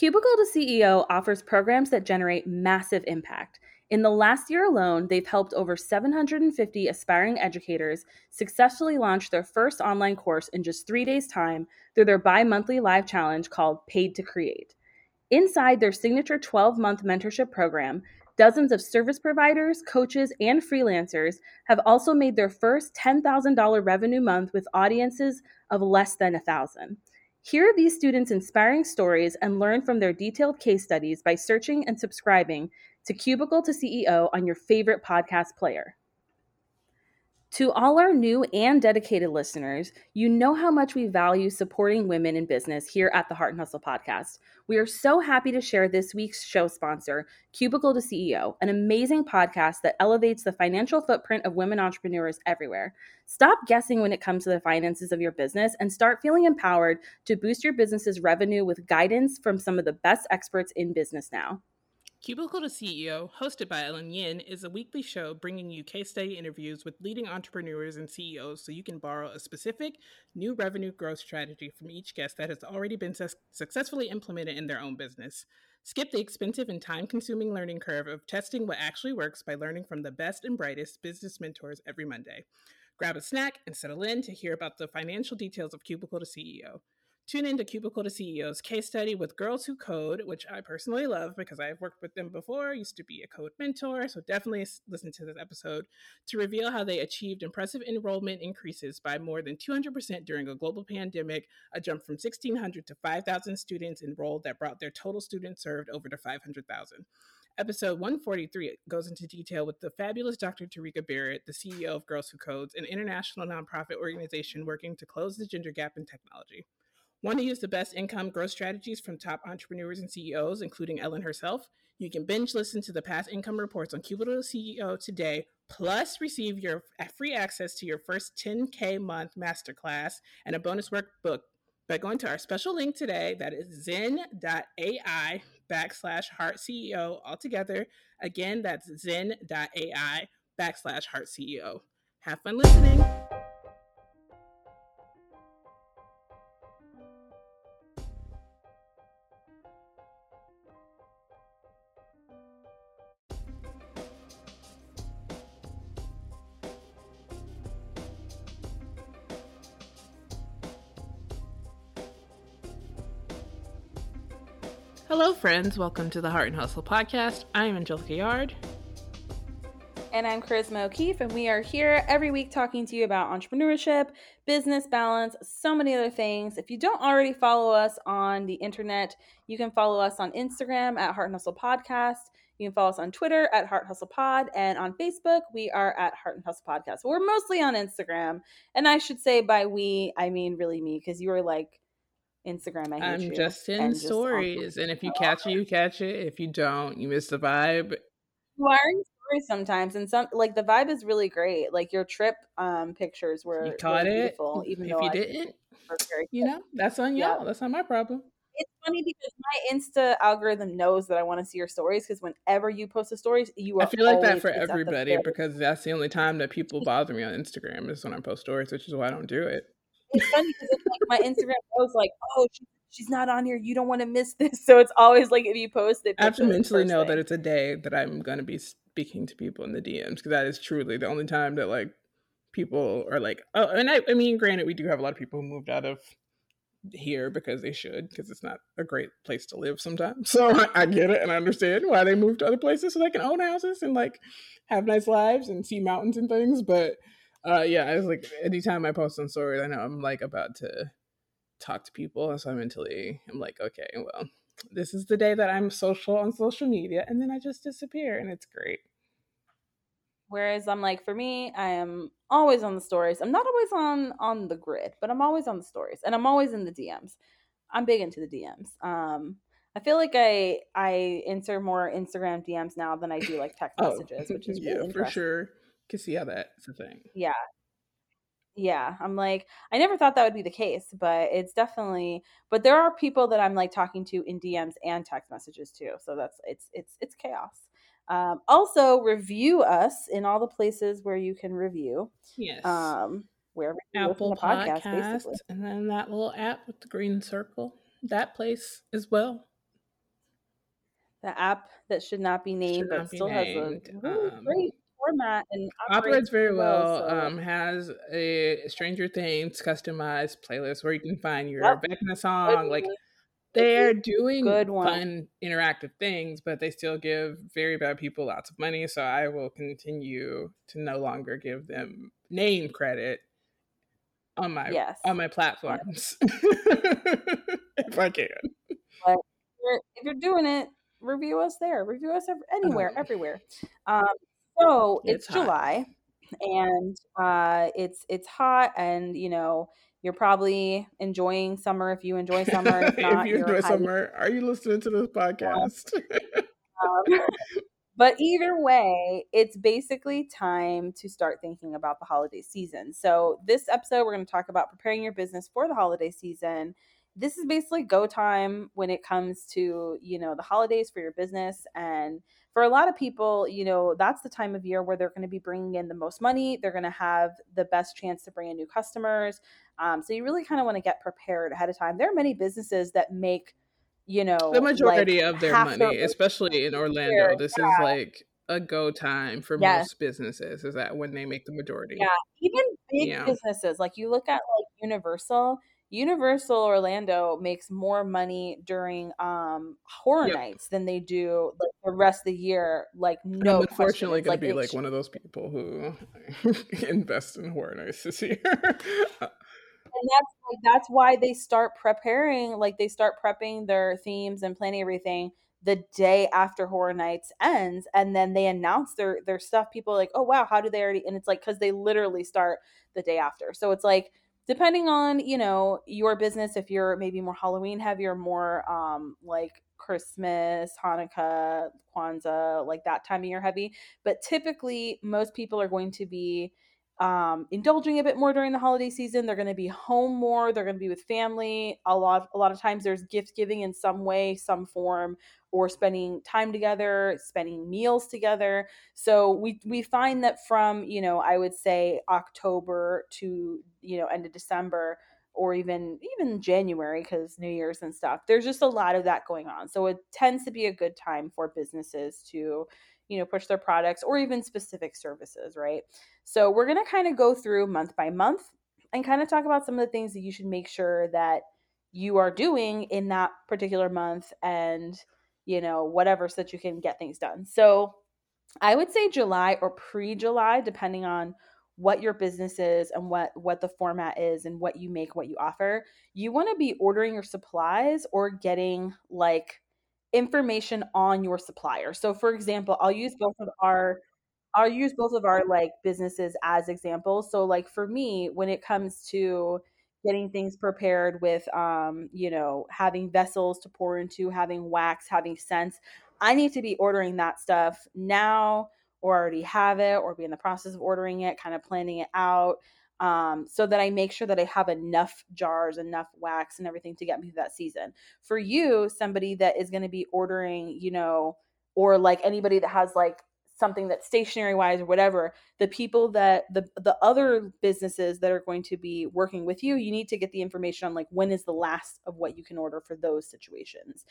Cubicle to CEO offers programs that generate massive impact. In the last year alone, they've helped over 750 aspiring educators successfully launch their first online course in just three days' time through their bi monthly live challenge called Paid to Create. Inside their signature 12 month mentorship program, dozens of service providers, coaches, and freelancers have also made their first $10,000 revenue month with audiences of less than 1,000. Hear these students' inspiring stories and learn from their detailed case studies by searching and subscribing to Cubicle to CEO on your favorite podcast player. To all our new and dedicated listeners, you know how much we value supporting women in business here at the Heart and Hustle podcast. We are so happy to share this week's show sponsor, Cubicle to CEO, an amazing podcast that elevates the financial footprint of women entrepreneurs everywhere. Stop guessing when it comes to the finances of your business and start feeling empowered to boost your business's revenue with guidance from some of the best experts in business now. Cubicle to CEO, hosted by Ellen Yin, is a weekly show bringing you case study interviews with leading entrepreneurs and CEOs so you can borrow a specific new revenue growth strategy from each guest that has already been su- successfully implemented in their own business. Skip the expensive and time consuming learning curve of testing what actually works by learning from the best and brightest business mentors every Monday. Grab a snack and settle in to hear about the financial details of Cubicle to CEO. Tune into Cubicle to CEO's case study with Girls Who Code, which I personally love because I've worked with them before, used to be a code mentor. So definitely listen to this episode to reveal how they achieved impressive enrollment increases by more than 200% during a global pandemic, a jump from 1,600 to 5,000 students enrolled that brought their total students served over to 500,000. Episode 143 goes into detail with the fabulous Dr. Tarika Barrett, the CEO of Girls Who Codes, an international nonprofit organization working to close the gender gap in technology. Want to use the best income growth strategies from top entrepreneurs and CEOs, including Ellen herself? You can binge listen to the past income reports on Cubicle CEO today, plus receive your free access to your first 10K month masterclass and a bonus workbook by going to our special link today that is zen.ai backslash heart CEO altogether. Again, that's zen.ai backslash heart CEO. Have fun listening. Hello, friends. Welcome to the Heart and Hustle podcast. I am Angelica Yard. And I'm Charisma O'Keefe, and we are here every week talking to you about entrepreneurship, business balance, so many other things. If you don't already follow us on the internet, you can follow us on Instagram at Heart and Hustle Podcast. You can follow us on Twitter at Heart Hustle Pod, and on Facebook we are at Heart and Hustle Podcast. We're mostly on Instagram, and I should say by we I mean really me because you were like Instagram. I am just in stories, and if you catch it, you catch it. If you don't, you miss the vibe. You are in stories sometimes, and some like the vibe is really great. Like your trip um pictures were you caught really it. Beautiful, even if though you I didn't, you know that's on y'all. Yeah. That's not my problem. It's funny because my Insta algorithm knows that I want to see your stories because whenever you post the stories, you are. I feel like that for everybody because that's the only time that people bother me on Instagram is when I post stories, which is why I don't do it it's funny because it's like my Instagram goes like, oh, she, she's not on here. You don't want to miss this. So it's always like if you post it, I have to mentally know thing. that it's a day that I'm going to be speaking to people in the DMs because that is truly the only time that like people are like, oh, and I, I mean, granted, we do have a lot of people who moved out of here because they should because it's not a great place to live sometimes so I, I, get it and i understand why they moved to other places so they can own houses and like have nice lives and see mountains and things but uh yeah i was like anytime i post on stories i know i'm like about to talk to people so i mentally i'm like okay well this is the day that i'm social on social media and then i just disappear and it's great. Whereas i'm like for me i am always on the stories. I'm not always on on the grid but i'm always on the stories and i'm always in the dms i'm big into the dms um I feel like I I answer more Instagram DMs now than I do like text oh, messages, which is yeah, really for sure can see how that's a thing. Yeah. Yeah. I'm like, I never thought that would be the case, but it's definitely but there are people that I'm like talking to in DMs and text messages too. So that's it's it's it's chaos. Um, also review us in all the places where you can review. Yes. Um wherever Apple podcast, and then that little app with the green circle. That place as well. the app that should not be named, but be still has a um, great format and operates very well. so- Um, has a Stranger Things customized playlist where you can find your Yep. Vecna Good song. Like one. they're doing Good one. fun interactive things, but they still give very bad people lots of money. So I will continue to no longer give them name credit on my Yes. on my platforms if I can. you're- if you're doing it, review us there. Review us anywhere, everywhere. Um, so It's it's. July, and uh, it's it's hot, and you know you're probably enjoying summer if you enjoy summer. If not, if you enjoy summer, are you listening to this podcast? Um, but either way, it's basically time to start thinking about the holiday season. So, this episode, we're going to talk about preparing your business for the holiday season. This is basically go time when it comes to, you know, the holidays for your business. And for a lot of people, you know, that's the time of year where they're going to be bringing in the most money. They're going to have the best chance to bring in new customers. Um, so, you really kind of want to get prepared ahead of time. There are many businesses that make, you know, the majority like of their money, their- especially in Orlando, year, this is like a go time for Yes. most businesses. Is that when they make the majority? Yeah, even big Yeah. businesses like you look at like Universal. Universal Orlando makes more money during um horror Yep. nights than they do like the rest of the year. Like no, I'm unfortunately going going to be like one of those people who invest in horror nights this year. and that's like that's why they start preparing like they start prepping their themes and planning everything the day after horror nights ends and then they announce their their stuff people are like oh wow how do they already and it's like because they literally start the day after so it's like depending on you know your business if you're maybe more halloween heavy or more um like christmas hanukkah kwanzaa like that time of year heavy. But typically most people are going to be um, indulging a bit more during the holiday season. They're going to be home more. They're going to be with family. A lot, a lot of times, there's gift giving in some way, some form, or spending time together, spending meals together. So we we find that from you know I would say October to you know end of December or even even January because New Year's and stuff. There's just a lot of that going on. So it tends to be a good time for businesses to you know push their products or even specific services, right? So we're going to kind of go through month by month and kind of talk about some of the things that you should make sure that you are doing in that particular month and you know whatever so that you can get things done. So I would say July or pre-July depending on what your business is and what what the format is and what you make what you offer. You want to be ordering your supplies or getting like information on your supplier. So for example, I'll use both of our I'll use both of our like businesses as examples. So like for me, when it comes to getting things prepared with um, you know, having vessels to pour into, having wax, having scents, I need to be ordering that stuff now or already have it or be in the process of ordering it, kind of planning it out. Um, so that I make sure that I have enough jars, enough wax, and everything to get me through that season. For you, somebody that is going to be ordering, you know, or like anybody that has like something that's stationary wise or whatever the people that the the other businesses that are going to be working with you you need to get the information on like when is the last of what you can order for those situations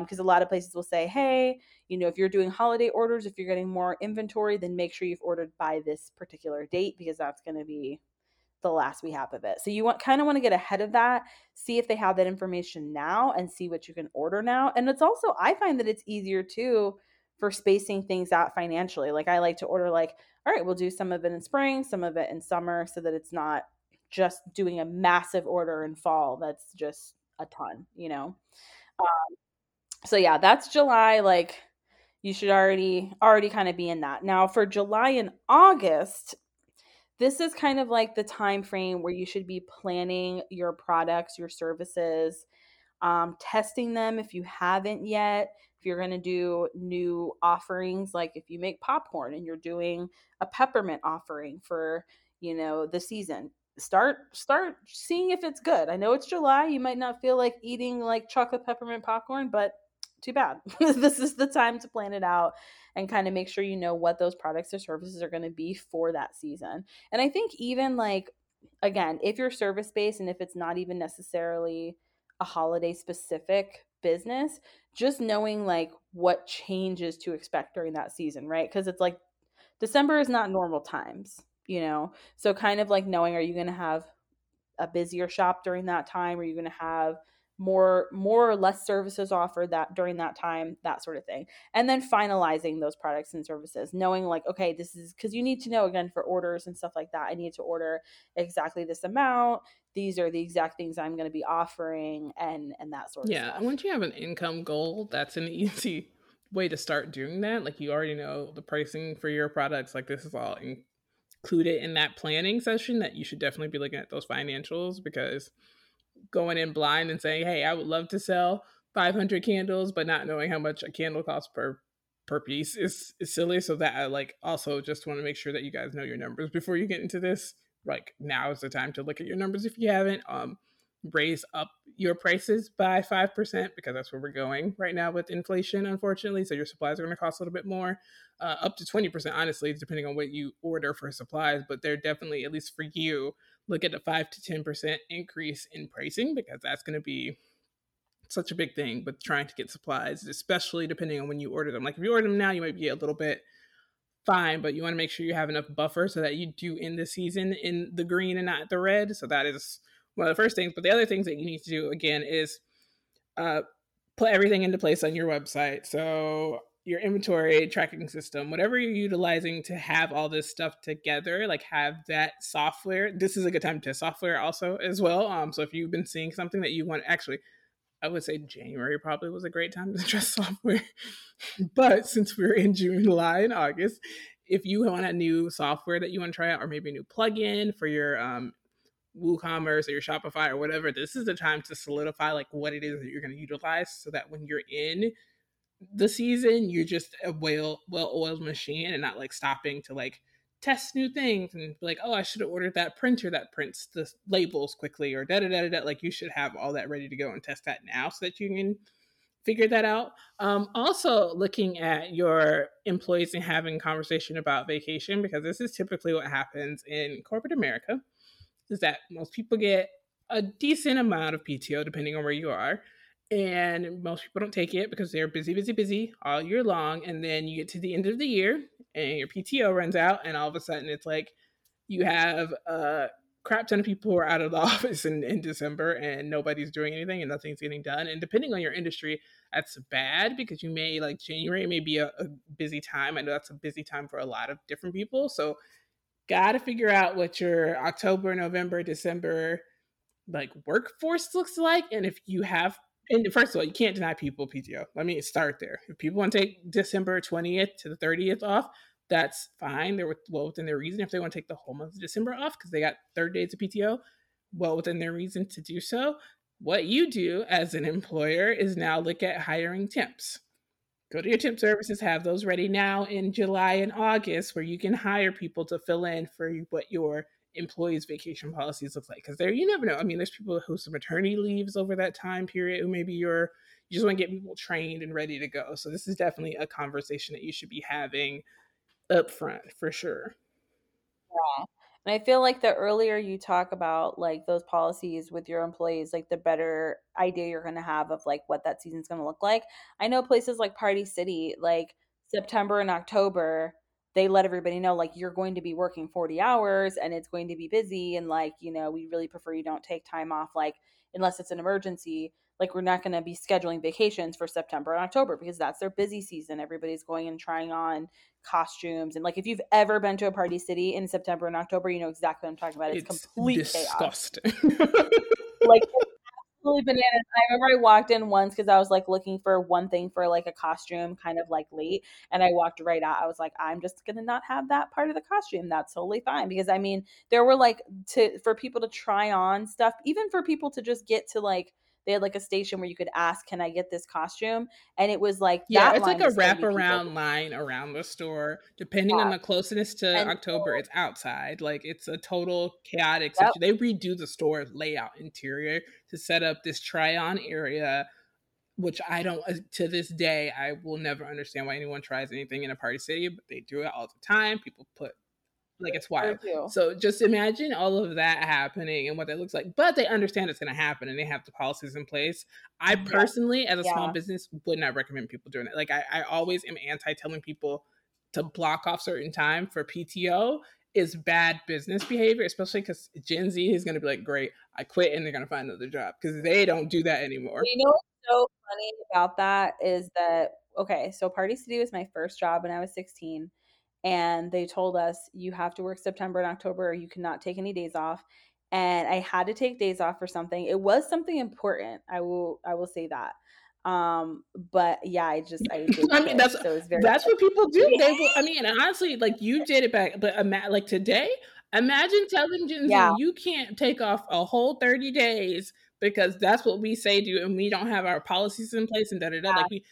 because um, a lot of places will say hey you know if you're doing holiday orders if you're getting more inventory then make sure you've ordered by this particular date because that's going to be the last we have of it so you want kind of want to get ahead of that see if they have that information now and see what you can order now and it's also i find that it's easier too for spacing things out financially. Like I like to order like, all right, we'll do some of it in spring, some of it in summer so that it's not just doing a massive order in fall that's just a ton, you know. Um, so yeah, that's July like you should already already kind of be in that. Now for July and August, this is kind of like the time frame where you should be planning your products, your services, um, testing them if you haven't yet if you're going to do new offerings like if you make popcorn and you're doing a peppermint offering for you know the season. Start start seeing if it's good. I know it's july you might not feel like eating like chocolate peppermint popcorn but too bad this is the time to plan it out and kind of make sure you know what those products or services are going to be for that season and i think even like again if you're service based and if it's not even necessarily a holiday specific business, just knowing like what changes to expect during that season, right? Because it's like December is not normal times, you know? So, kind of like knowing are you going to have a busier shop during that time? Are you going to have more more or less services offered that during that time that sort of thing. And then finalizing those products and services knowing like okay this is because you need to know again for orders and stuff like that i need to order exactly this amount these are the exact things i'm going to be offering and and that sort of yeah once you have an income goal that's an easy way to start doing that. Like you already know the pricing for your products like this is all included in that planning session that you should definitely be looking at those financials because going in blind and saying, "Hey, I would love to sell 500 candles," but not knowing how much a candle costs per per piece is, is silly. So that I like also just want to make sure that you guys know your numbers before you get into this. Like now is the time to look at your numbers if you haven't. Um, raise up your prices by 5% because that's where we're going right now with inflation, unfortunately. So your supplies are going to cost a little bit more, uh, up to 20%, honestly, depending on what you order for supplies. But they're definitely, at least for you, look at a 5 to 10% increase in pricing because that's going to be such a big thing with trying to get supplies, especially depending on when you order them. Like if you order them now, you might be a little bit fine, but you want to make sure you have enough buffer so that you do end the season in the green and not the red. So that is one of the first things. But the other things that you need to do again is uh, put everything into place on your website. So your inventory tracking system, whatever you're utilizing to have all this stuff together, like have that software. This is a good time to software also as well. Um, so if you've been seeing something that you want, actually, I would say January probably was a great time to test software. but since we're in June, July, and August, if you want a new software that you want to try out, or maybe a new plugin for your um, WooCommerce or your Shopify or whatever, this is the time to solidify like what it is that you're going to utilize so that when you're in the season, you're just a well well oiled machine and not like stopping to like test new things and be like, oh, I should have ordered that printer that prints the labels quickly or da da da da. Like you should have all that ready to go and test that now so that you can figure that out. Um, also, looking at your employees and having conversation about vacation because this is typically what happens in corporate America, is that most people get a decent amount of PTO depending on where you are and most people don't take it because they're busy, busy, busy all year long. And then you get to the end of the year and your PTO runs out, and all of a sudden it's like you have a crap ton of people who are out of the office in, in December and nobody's doing anything and nothing's getting done. And depending on your industry, that's bad because you may like January may be a, a busy time. I know that's a busy time for a lot of different people. So got to figure out what your October, November, December like workforce looks like and if you have and first of all, you can't deny people PTO. Let me start there. If people want to take December 20th to the 30th off, that's fine. They're well within their reason. If they want to take the whole month of December off because they got 30 days of PTO, well within their reason to do so. What you do as an employer is now look at hiring temps. Go to your temp services, have those ready now in July and August where you can hire people to fill in for what your employees' vacation policies look like because there you never know. I mean, there's people who some maternity leaves over that time period who maybe you're you just want to get people trained and ready to go. So this is definitely a conversation that you should be having up front for sure. Yeah. And I feel like the earlier you talk about like those policies with your employees, like the better idea you're going to have of like what that season's going to look like. I know places like Party City, like September and October, they let everybody know like you're going to be working 40 hours and it's going to be busy and like you know we really prefer you don't take time off like unless it's an emergency like we're not going to be scheduling vacations for september and october because that's their busy season everybody's going and trying on costumes and like if you've ever been to a party city in september and october you know exactly what i'm talking about it's, it's complete disgusting. chaos like absolutely bananas. I remember I walked in once because I was like looking for one thing for like a costume, kind of like late, and I walked right out. I was like, I'm just gonna not have that part of the costume. That's totally fine because I mean, there were like to for people to try on stuff, even for people to just get to like they had like a station where you could ask, "Can I get this costume?" And it was like yeah, it's like a wraparound line around the store. Depending yeah. on the closeness to and October, so, it's outside. Like it's a total chaotic. Yep. Situation. They redo the store layout interior to set up this try-on area. Which I don't, uh, to this day, I will never understand why anyone tries anything in a party city, but they do it all the time. People put like it's wild. So just imagine all of that happening and what that looks like. But they understand it's going to happen and they have the policies in place. I personally, as a yeah. small business, would not recommend people doing it. Like I, I always am anti telling people to block off certain time for PTO is bad business behavior, especially because Gen Z is going to be like, great, I quit and they're going to find another job because they don't do that anymore. You know what's so funny about that is that, okay, so Party City was my first job when I was 16. And they told us you have to work September and October, or you cannot take any days off. And I had to take days off for something. It was something important. I will I will say that um but yeah i just i, I mean that's so that's what people do they will i mean honestly like you did it back but ima- like today imagine telling Gen yeah. you can't take off a whole 30 days because that's what we say do and we don't have our policies in place and da da da like we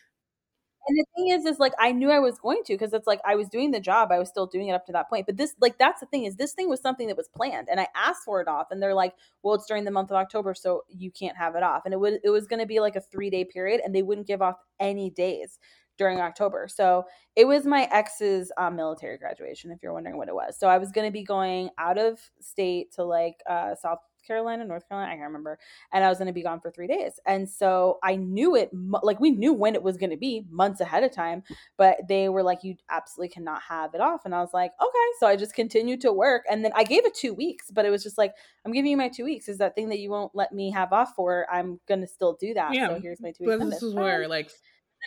and the thing is, is like I knew I was going to because it's like I was doing the job, I was still doing it up to that point. But this, like, that's the thing is this thing was something that was planned, and I asked for it off, and they're like, "Well, it's during the month of October, so you can't have it off." And it was it was going to be like a three day period, and they wouldn't give off any days during October. So it was my ex's um, military graduation, if you're wondering what it was. So I was going to be going out of state to like uh, South Carolina, North Carolina, I can't remember. And I was going to be gone for three days. And so I knew it, like we knew when it was going to be months ahead of time, but they were like, you absolutely cannot have it off. And I was like, okay. So I just continued to work. And then I gave it two weeks, but it was just like, I'm giving you my two weeks. Is that thing that you won't let me have off for? I'm going to still do that. Yeah. So here's my two weeks. But this is where like,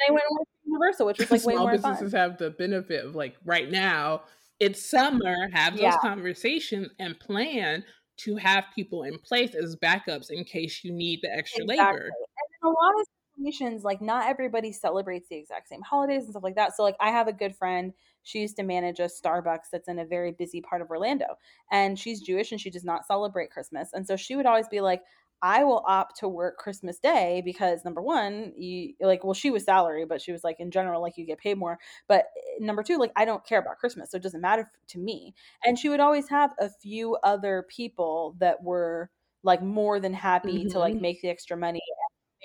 and I went to Universal, which was like way more businesses fun. have the benefit of like right now, it's summer, have those yeah. conversations and plan to have people in place as backups in case you need the extra exactly. labor. And a lot of situations, like not everybody celebrates the exact same holidays and stuff like that. So like I have a good friend, she used to manage a Starbucks that's in a very busy part of Orlando. And she's Jewish and she does not celebrate Christmas. And so she would always be like, I will opt to work Christmas Day because number one, you like, well, she was salary, but she was like, in general, like you get paid more. But eh, number two, like, I don't care about Christmas, so it doesn't matter to me. And she would always have a few other people that were like more than happy mm-hmm. to like mm-hmm. make the extra money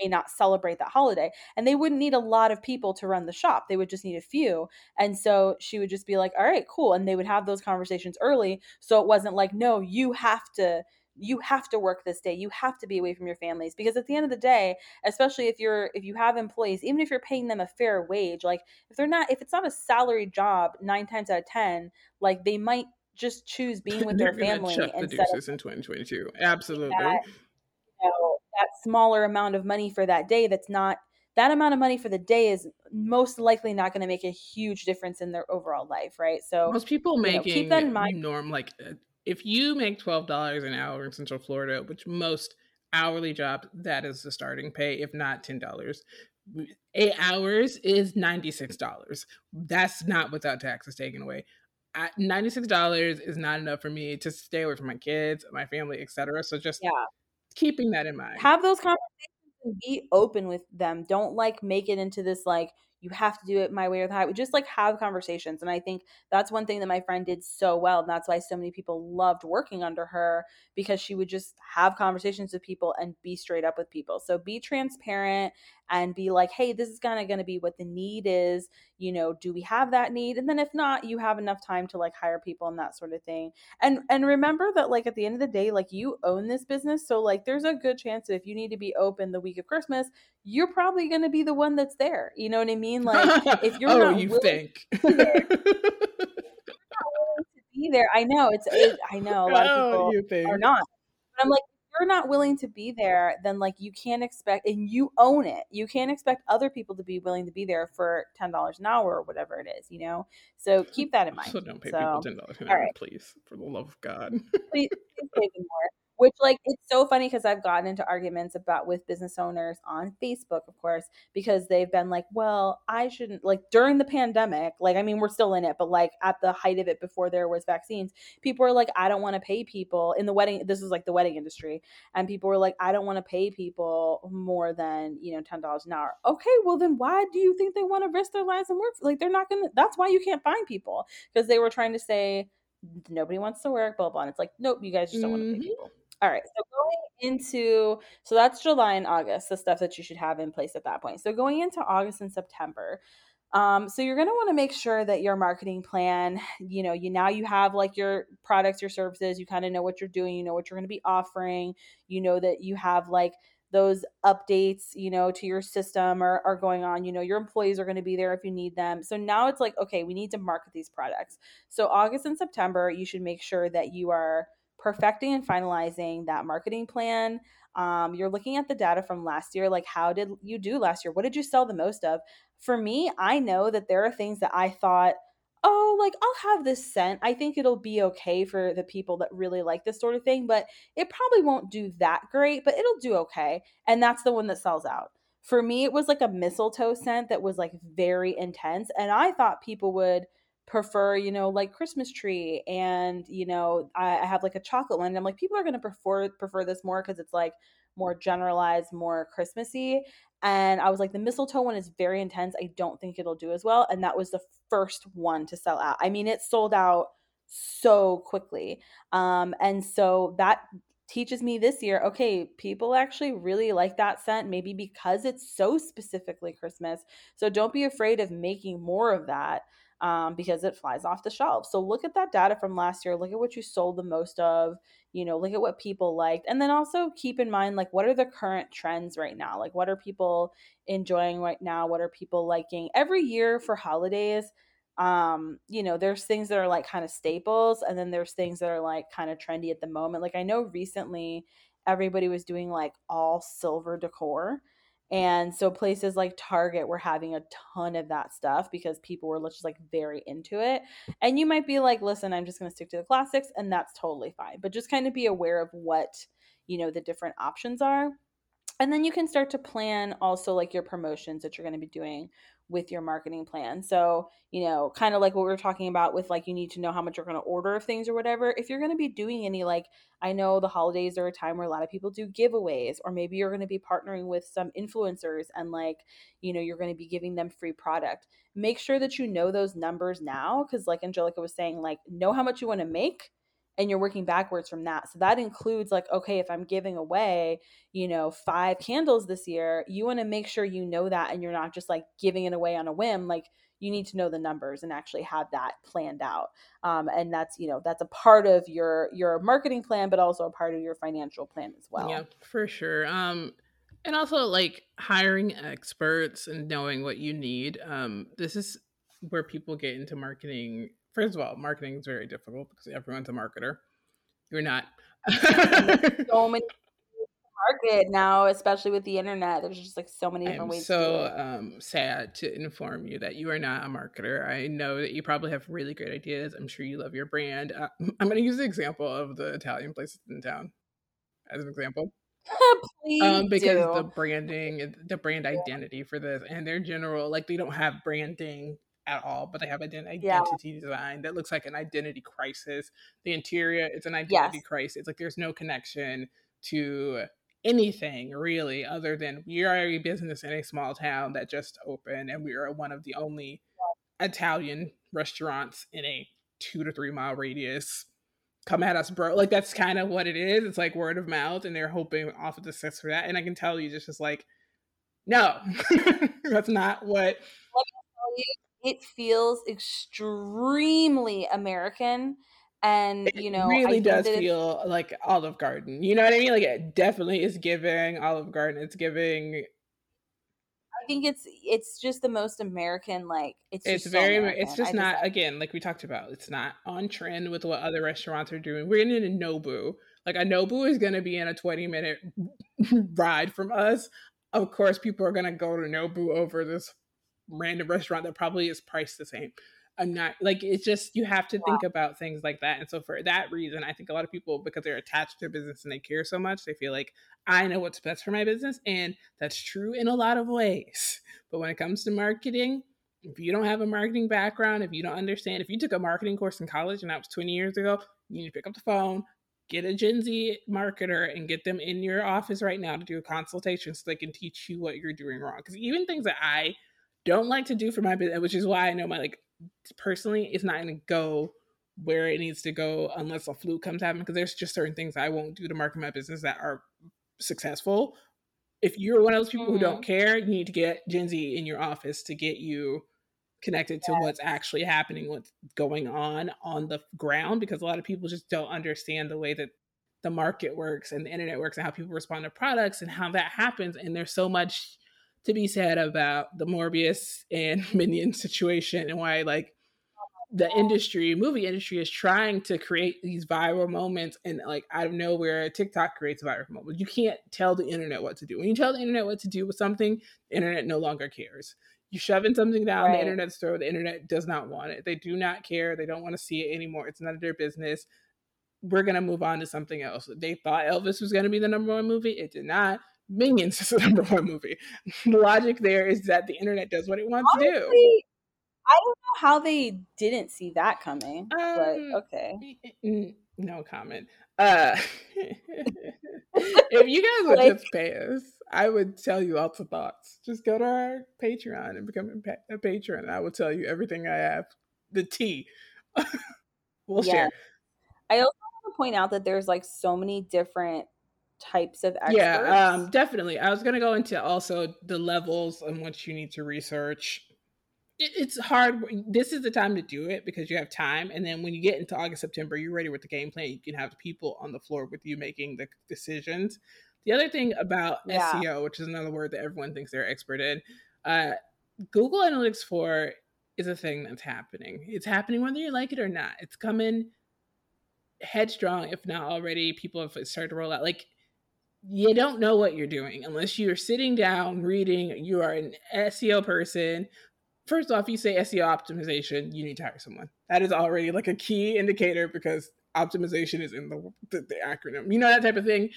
may not celebrate that holiday. And they wouldn't need a lot of people to run the shop. They would just need a few. And so she would just be like, all right, cool. And they would have those conversations early. So it wasn't like, no, you have to you have to work this day you have to be away from your families because at the end of the day especially if you're if you have employees even if you're paying them a fair wage like if they're not if it's not a salary job nine times out of ten like they might just choose being with their family chuck the deuces in 2022 absolutely that, you know, that smaller amount of money for that day that's not that amount of money for the day is most likely not going to make a huge difference in their overall life, right? So most people making know, keep that in mind. Norm like uh, if you make $12 an hour in Central Florida, which most hourly jobs, that is the starting pay, if not $10. Eight hours is $96. That's not without taxes taken away. $96 is not enough for me to stay away from my kids, my family, etc. So just yeah. keeping that in mind. Have those conversations and be open with them. Don't like make it into this like you have to do it my way or the highway. Just like have conversations. And I think that's one thing that my friend did so well. And that's why so many people loved working under her because she would just have conversations with people and be straight up with people. So be transparent and be like, hey, this is kind of going to be what the need is. You know, do we have that need? And then if not, you have enough time to like hire people and that sort of thing. And and remember that like at the end of the day, like you own this business, so like there's a good chance that if you need to be open the week of Christmas, you're probably going to be the one that's there. You know what I mean? Like if you're oh, not you think. be there. I know it's. It, I know a lot of oh, people are not. But I'm like, you're not willing to be there, then like you can't expect, and you own it. You can't expect other people to be willing to be there for ten dollars an hour or whatever it is, you know. So keep that in mind. So don't pay so, people ten dollars an hour, right. please, for the love of God. please, please pay more which like it's so funny because i've gotten into arguments about with business owners on facebook of course because they've been like well i shouldn't like during the pandemic like i mean we're still in it but like at the height of it before there was vaccines people were like i don't want to pay people in the wedding this is like the wedding industry and people were like i don't want to pay people more than you know $10 an hour okay well then why do you think they want to risk their lives and work like they're not gonna that's why you can't find people because they were trying to say nobody wants to work, blah blah. And it's like, nope, you guys just don't mm-hmm. want to pay people. All right. So going into so that's July and August, the stuff that you should have in place at that point. So going into August and September, Um, so you're going to want to make sure that your marketing plan, you know, you now you have like your products, your services, you kind of know what you're doing, you know what you're going to be offering, you know that you have like those updates, you know, to your system are, are going on. You know, your employees are going to be there if you need them. So now it's like, okay, we need to market these products. So August and September, you should make sure that you are perfecting and finalizing that marketing plan. Um, you're looking at the data from last year, like how did you do last year? What did you sell the most of? For me, I know that there are things that I thought oh, like I'll have this scent. I think it'll be okay for the people that really like this sort of thing, but it probably won't do that great, but it'll do okay. And that's the one that sells out. For me, it was like a mistletoe scent that was like very intense. And I thought people would prefer, you know, like Christmas tree and, you know, I, I have like a chocolate one. And I'm like, people are going to prefer prefer this more because it's like more generalized, more Christmassy. And I was like, the mistletoe one is very intense. I don't think it'll do as well. And that was the first one to sell out. I mean, it sold out so quickly. Um, and so that teaches me this year okay, people actually really like that scent, maybe because it's so specifically Christmas. So don't be afraid of making more of that um, because it flies off the shelf. So look at that data from last year. Look at what you sold the most of. You know, look at what people liked, and then also keep in mind like what are the current trends right now? Like what are people enjoying right now? What are people liking? Every year for holidays, um, you know, there's things that are like kind of staples, and then there's things that are like kind of trendy at the moment. Like I know recently everybody was doing like all silver decor and so places like Target were having a ton of that stuff because people were just like very into it. And you might be like, listen, I'm just going to stick to the classics, and that's totally fine. But just kind of be aware of what, you know, the different options are. And then you can start to plan also like your promotions that you're going to be doing with your marketing plan. So, you know, kind of like what we were talking about with like you need to know how much you're going to order of things or whatever. If you're going to be doing any like I know the holidays are a time where a lot of people do giveaways or maybe you're going to be partnering with some influencers and like, you know, you're going to be giving them free product. Make sure that you know those numbers now cuz like Angelica was saying like know how much you want to make and you're working backwards from that. So that includes like, okay, if I'm giving away, you know, five candles this year, you want to make sure you know that and you're not just like giving it away on a whim. Like you need to know the numbers and actually have that planned out. Um, and that's, you know, that's a part of your your marketing plan, but also a part of your financial plan as well. Yeah, for sure. Um and also like hiring experts and knowing what you need. Um, this is where people get into marketing first of all, marketing is very difficult because everyone's a marketer. You're not. so many market now, especially with the internet. There's just like so many different I'm ways. So um, sad to inform you that you are not a marketer. I know that you probably have really great ideas. I'm sure you love your brand. Uh, I'm going to use the example of the Italian place in town as an example. Please um, because do. the branding, the brand identity for this, and their general like they don't have branding at all, but they have an identity yeah. design that looks like an identity crisis. The interior, it's an identity yes. crisis. Like there's no connection to anything really other than we are a business in a small town that just opened and we are one of the only Italian restaurants in a two to three mile radius. Come at us, bro. Like that's kind of what it is. It's like word of mouth, and they're hoping off of the success for that. And I can tell you just, just like, no, that's not what it feels extremely American. And you know, it really does feel like Olive Garden. You know what I mean? Like it definitely is giving Olive Garden. It's giving I think it's it's just the most American. Like it's it's very it's just I not just, again like we talked about. It's not on trend with what other restaurants are doing. We're in a Nobu. Like a Nobu is going to be in a twenty minute ride from us. Of course, people are going to go to Nobu over this random restaurant that probably is priced the same. I'm not like it's just you have to think about things like that. And so for that reason, I think a lot of people because they're attached to business and they care so much, they feel like I know what's best for my business. And that's true in a lot of ways. But when it comes to marketing, if you don't have a marketing background, if you don't understand, if you took a marketing course in college and that was 20 years ago, you need to pick up the phone, get a Gen Z marketer and get them in your office right now to do a consultation so they can teach you what you're doing wrong. Because even things that I don't like to do for my business, which is why I know my like personally it's not going to go where it needs to go unless a fluke comes happen because there's just certain things I won't do to market my business that are successful. If you're one of those people mm-hmm. who don't mm-hmm. care, you need to get Gen Z in your office to get you connected to what's actually happening, what's going on on the ground, because a lot of people just don't understand the way that the market works and the internet works and how people respond to products and how that happens. And there's so much to be said about the Morbius and Minion situation and why like the industry, movie industry, is trying to create these viral moments, and like out of nowhere, TikTok creates a viral moment. You can't tell the internet what to do. When you tell the internet what to do with something, the internet no longer cares. You shoving something down right. the internet's throat, the internet does not want it. They do not care. They don't want to see it anymore. It's none of their business. We're gonna move on to something else. They thought Elvis was gonna be the number one movie. It did not. Minions is the number one movie. the logic there is that the internet does what it wants Honestly, to do. I don't know how they didn't see that coming, um, but okay. No comment. Uh, if you guys would like, just pay us, I would tell you lots of thoughts. Just go to our Patreon and become a, a patron, and I will tell you everything I have. The tea. we'll yeah. share. I also want to point out that there's like so many different types of experts. Yeah, um, definitely. I was going to go into also the levels and which you need to research it's hard. This is the time to do it because you have time. And then when you get into August, September, you're ready with the game plan. You can have the people on the floor with you making the decisions. The other thing about yeah. SEO, which is another word that everyone thinks they're expert in, uh, Google Analytics 4 is a thing that's happening. It's happening whether you like it or not. It's coming headstrong, if not already. People have started to roll out. Like, you don't know what you're doing unless you're sitting down reading. You are an SEO person first off, you say SEO optimization, you need to hire someone. That is already like a key indicator because optimization is in the, the, the acronym. You know that type of thing.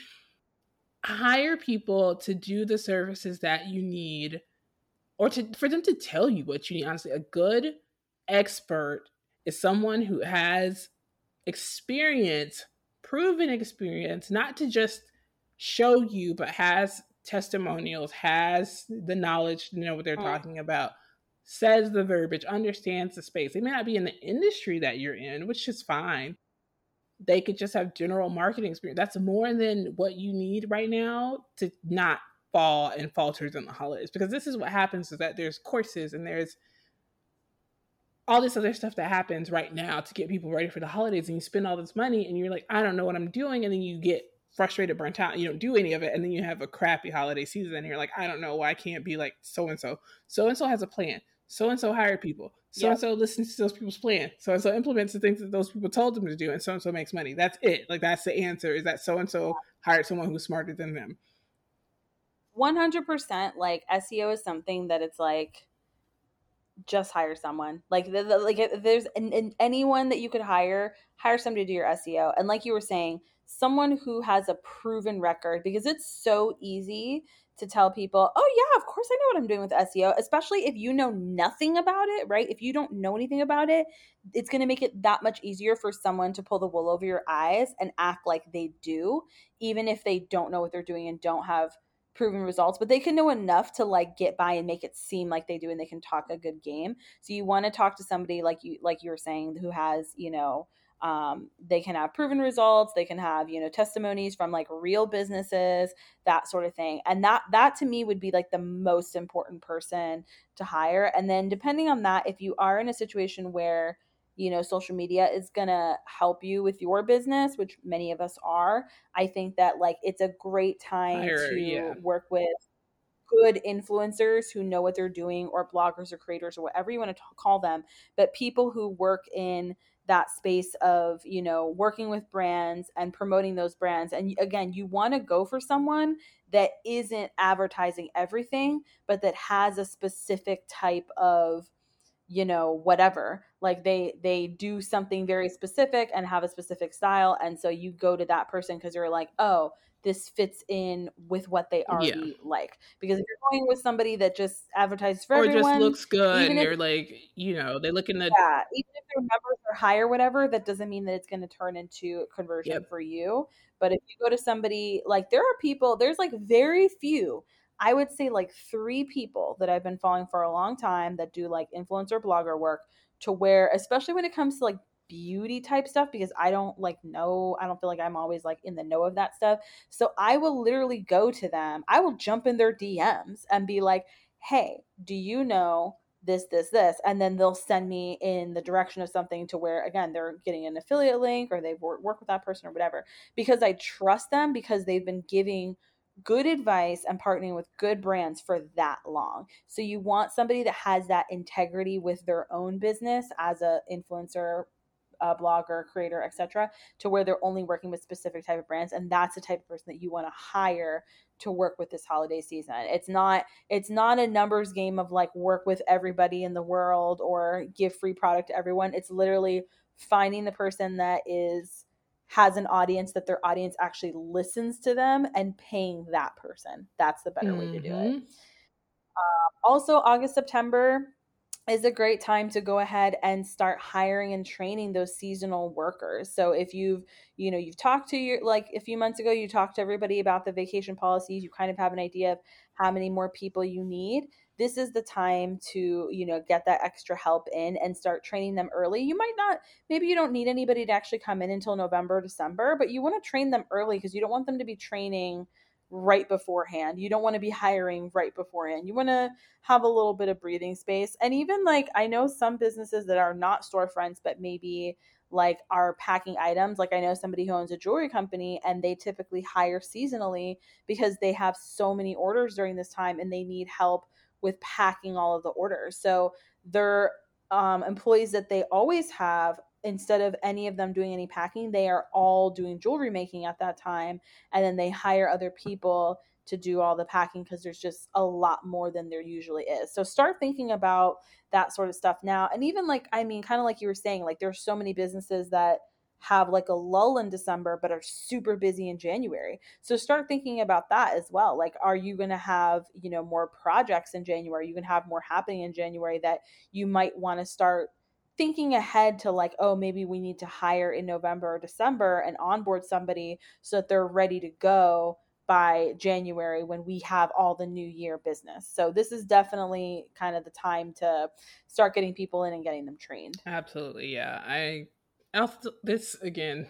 Hire people to do the services that you need, or to for them to tell you what you need. Honestly, a good expert is someone who has experience, proven experience, not to just show you, but has testimonials, has the knowledge to know what they're mm. talking about says the verbiage, understands the space. They may not be in the industry that you're in, which is fine. They could just have general marketing experience. That's more than what you need right now to not fall and falters in the holidays. Because this is what happens is that there's courses and there's all this other stuff that happens right now to get people ready for the holidays and you spend all this money and you're like, I don't know what I'm doing, and then you get frustrated, burnt out, and you don't do any of it, and then you have a crappy holiday season and you're like, I don't know why I can't be like so and so. So and so has a plan so and so hired people. So and so listens to those people's plan. So and so implements the things that those people told them to do, and so and so makes money. That's it. Like that's the answer. Is that so and so hired someone who's smarter than them? One hundred percent. Like SEO is something that it's like just hire someone. Like the, the, like if there's an, an, anyone that you could hire, hire somebody to do your SEO. And like you were saying, someone who has a proven record because it's so easy to tell people, oh, yeah, of course I know what I'm doing with SEO, especially if you know nothing about it, right? If you don't know anything about it, it's going to make it that much easier for someone to pull the wool over your eyes and act like they do, even if they don't know what they're doing and don't have proven results but they can know enough to like get by and make it seem like they do and they can talk a good game so you want to talk to somebody like you like you were saying who has you know um, they can have proven results. They can have you know testimonies from like real businesses that sort of thing. And that that to me would be like the most important person to hire. And then depending on that if you are in a situation where you know social media is going to help you with your business which many of us are i think that like it's a great time hire, to yeah. work with good influencers who know what they're doing or bloggers or creators or whatever you want to call them. But people who work in that space of you know working with brands and promoting those brands. And again you want to go for someone that isn't advertising everything but that has a specific type of you know whatever. Like they they do something very specific and have a specific style and so you go to that person because you're like oh this fits in with what they already yeah. like. Because if you're going with somebody that just advertises for or everyone, just looks good, and they're like, you know, they look in the yeah, even if their numbers are high or whatever, that doesn't mean that it's going to turn into conversion yep. for you. But if you go to somebody like there are people, there's like very few. I would say like three people that I've been following for a long time that do like influencer blogger work to where, especially when it comes to like beauty type stuff because I don't like know, I don't feel like I'm always like in the know of that stuff. So I will literally go to them. I will jump in their DMs and be like, "Hey, do you know this, this, this. And then they'll send me in the direction of something to where, again, they're getting an affiliate link or they've worked with that person or whatever because I trust them because they've been giving good advice and partnering with good brands for that long. So you want somebody that has that integrity with their own business as a influencer, a blogger, creator, etc., to where they're only working with specific type of brands and that's the type of person that you want to hire to work with this holiday season. It's not it's not a numbers game of like work with everybody in the world or give free product to everyone. It's literally finding the person that is has an audience that their audience actually listens to them and paying that person. That's the better mm-hmm. way to do it. Uh, also, August, September, is a great time to go ahead and start hiring and training those seasonal workers. So if you've, you know, you've talked to your like a few months ago, you talked to everybody about the vacation policies, you kind of have an idea of how many more people you need. This is the time to, you know, get that extra help in and start training them early. You might not maybe you don't need anybody to actually come in until November, December, but you want to train them early because you don't want them to be training right beforehand. You don't want to be hiring right beforehand. You want to have a little bit of breathing space. And even like I know some businesses that are not storefronts, but maybe like are packing items. Like I know somebody who owns a jewelry company and they typically hire seasonally because they have so many orders during this time and they need help with packing all of the orders. So their um, employees that they always have instead of any of them doing any packing, they are all doing jewelry making at that time. And then they hire other people to do all the packing because there's just a lot more than there usually is. So start thinking about that sort of stuff now. And even like, I mean, kind of like you were saying, like there's so many businesses that have like a lull in December but are super busy in January. So start thinking about that as well. Like are you going to have, you know, more projects in January? You can have more happening in January that you might want to start thinking ahead to like, oh, maybe we need to hire in November or December and onboard somebody so that they're ready to go by January when we have all the new year business. So this is definitely kind of the time to start getting people in and getting them trained. Absolutely. Yeah. I also this again,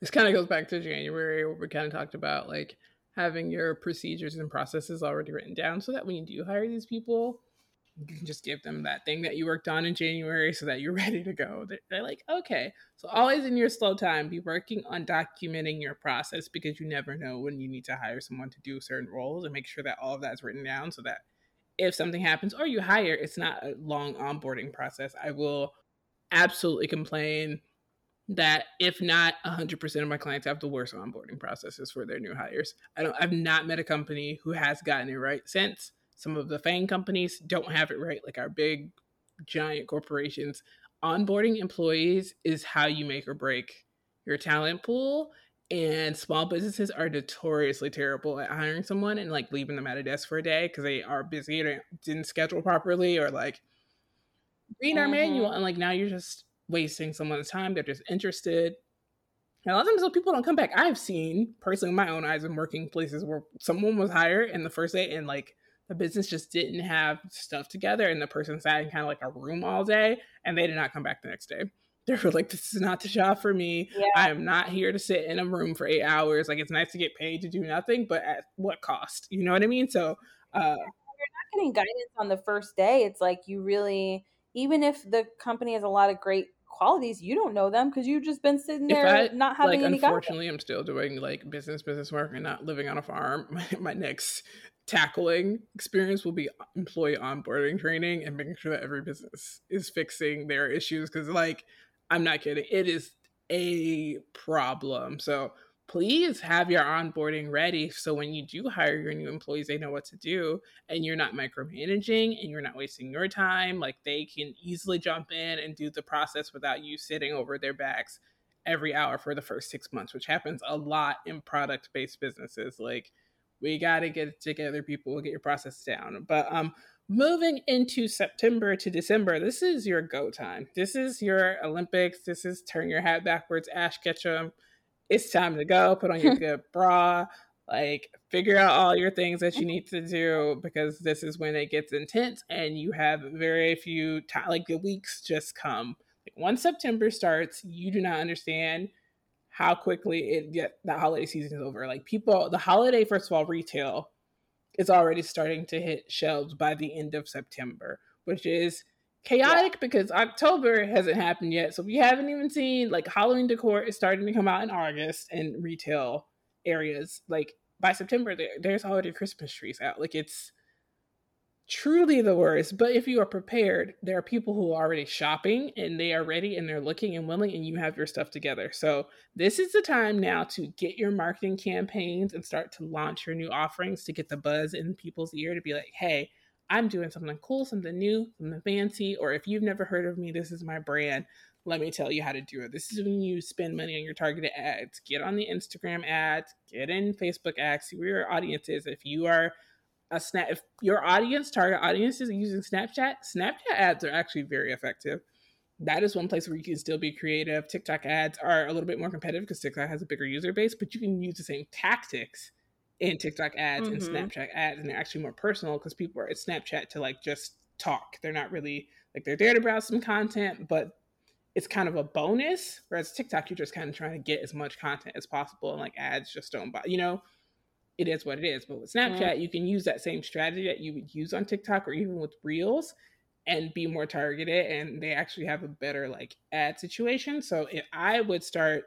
this kind of goes back to January where we kind of talked about like having your procedures and processes already written down so that when you do hire these people, you can just give them that thing that you worked on in January so that you're ready to go. They're, they're, like, okay. So, always in your slow time, be working on documenting your process because you never know when you need to hire someone to do certain roles and make sure that all of that's written down so that if something happens or you hire, it's not a long onboarding process. I will absolutely complain that if not 100% of my clients have the worst onboarding processes for their new hires. I don't I've not met a company who has gotten it right since some of the FANG companies don't have it right, like our big, giant corporations. Onboarding employees is how you make or break your talent pool. And small businesses are notoriously terrible at hiring someone and like leaving them at a desk for a day because they are busy and didn't schedule properly or like read our mm-hmm. manual. And like now you're just wasting someone's time. They're just interested. And a lot of times, people don't come back. I've seen personally, my own eyes, in working places where someone was hired in the first day and like the business just didn't have stuff together and the person sat in kind of like a room all day and they did not come back the next day. They were like this is not the job for me. Yeah. i am not here to sit in a room for eight hours. Like it's nice to get paid to do nothing but at what cost? You know what i mean? So uh you're not getting guidance on the first day. It's like you really even if the company has a lot of great qualities you don't know them because you've just been sitting there I, not having like, any unfortunately guidance. i'm still doing like business business work and not living on a farm. My, my next tackling experience will be employee onboarding training and making sure that every business is fixing their issues because like i'm not kidding it is a problem. So please have your onboarding ready so when you do hire your new employees they know what to do and you're not micromanaging and you're not wasting your time like they can easily jump in and do the process without you sitting over their backs every hour for the first six months which happens a lot in product based businesses like we got to get together people get your process down. But um moving into september to december this is your go time. This is your olympics. This is turn your hat backwards ash ketchum. It's time to go. Put on your good bra. Like figure out all your things that you need to do because this is when it gets intense and you have very few time like the weeks just come. Like once september starts you do not understand how quickly it get that holiday season is over. Like people, the holiday first of all, retail is already starting to hit shelves by the end of September, which is chaotic yeah. because October hasn't happened yet. So we haven't even seen like Halloween decor is starting to come out in August in retail areas. Like by September, there, there's already Christmas trees out. Like it's truly the worst. But if you are prepared, there are people who are already shopping and they are ready and they're looking and willing, and you have your stuff together. So this is the time now to get your marketing campaigns and start to launch your new offerings to get the buzz in people's ear to be like, hey, I'm doing something cool, something new, something fancy, or if you've never heard of me, this is my brand. Let me tell you how to do it. This is when you spend money on your targeted ads. Get on the Instagram ads, get in Facebook ads, see where your audience is. If you are a snap, if your audience, target audience is using Snapchat, Snapchat ads are actually very effective. That is one place where you can still be creative. TikTok ads are a little bit more competitive because TikTok has a bigger user base, but you can use the same tactics in TikTok ads mm-hmm. and Snapchat ads, and they're actually more personal because people are at Snapchat to like just talk. They're not really like they're there to browse some content, but it's kind of a bonus. Whereas TikTok, you're just kind of trying to get as much content as possible, and like ads just don't buy. You know, it is what it is. But with Snapchat, mm-hmm. you can use that same strategy that you would use on TikTok or even with Reels and be more targeted and they actually have a better like ad situation. So if I would start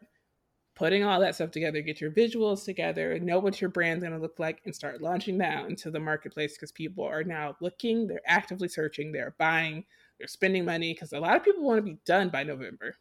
putting all that stuff together, get your visuals together, know what your brand's going to look like, and start launching that out into the marketplace because people are now looking, they're actively searching, they're buying, they're spending money because a lot of people want to be done by November.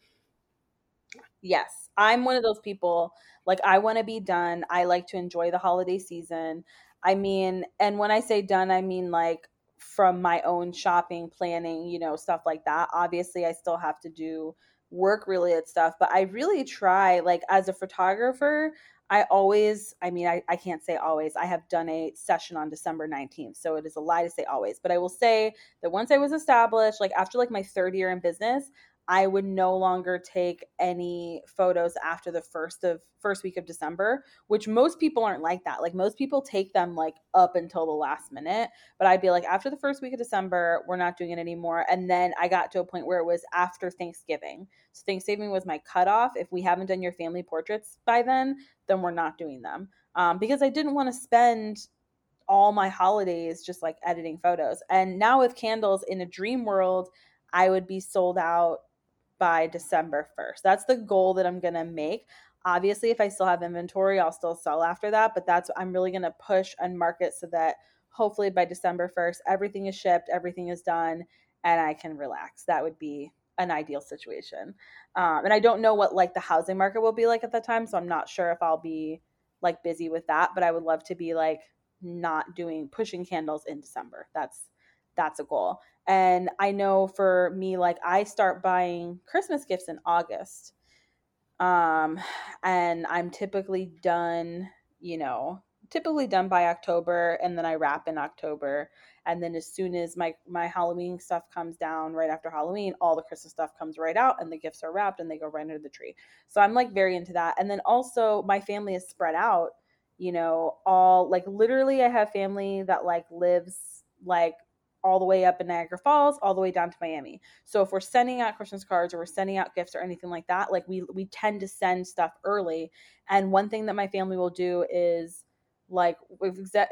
Yes, I'm one of those people. Like, I want to be done. I like to enjoy the holiday season. I mean, and when I say done, I mean like from my own shopping, planning, you know, stuff like that. Obviously, I still have to do work related stuff, but I really try, like, as a photographer, I always, I mean, I, I can't say always. I have done a session on December 19th, so it is a lie to say always. But I will say that once I was established, like after like my third year in business, I would no longer take any photos after the first of first week of December, which most people aren't like that. Like most people take them like up until the last minute, but I'd be like after the first week of December, we're not doing it anymore. And then I got to a point where it was after Thanksgiving. So Thanksgiving was my cutoff. If we haven't done your family portraits by then, then we're not doing them. Um, because I didn't want to spend all my holidays just like editing photos. And now with candles in a dream world, I would be sold out by December 1st. That's the goal that I'm going to make. Obviously, if I still have inventory, I'll still sell after that, but that's I'm really going to push and market so that hopefully by December 1st, everything is shipped, everything is done, and I can relax. That would be an ideal situation. Um, and I don't know what like the housing market will be like at that time, so I'm not sure if I'll be like busy with that, but I would love to be like not doing pushing candles in December. That's that's a goal. And I know for me, like I start buying Christmas gifts in August. Um, and I'm typically done, you know, typically done by October and then I wrap in October. And then as soon as my my Halloween stuff comes down right after Halloween, all the Christmas stuff comes right out and the gifts are wrapped and they go right under the tree. So I'm like very into that. And then also my family is spread out, you know, all like literally I have family that like lives like all the way up in Niagara Falls, all the way down to Miami. So if we're sending out Christmas cards or we're sending out gifts or anything like that, like we we tend to send stuff early. And one thing that my family will do is like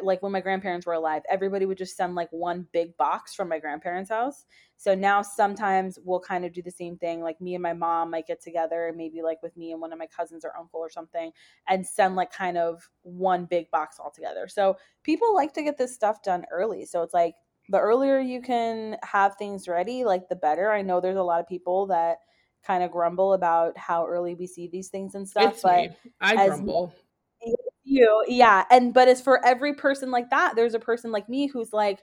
like when my grandparents were alive, everybody would just send like one big box from my grandparents' house. So now sometimes we'll kind of do the same thing. Like me and my mom might get together, maybe like with me and one of my cousins or uncle or something, and send like kind of one big box all together. So people like to get this stuff done early. So it's like the earlier you can have things ready, like the better. I know there's a lot of people that kind of grumble about how early we see these things and stuff, it's but me. I grumble. You, yeah, and but as for every person like that, there's a person like me who's like,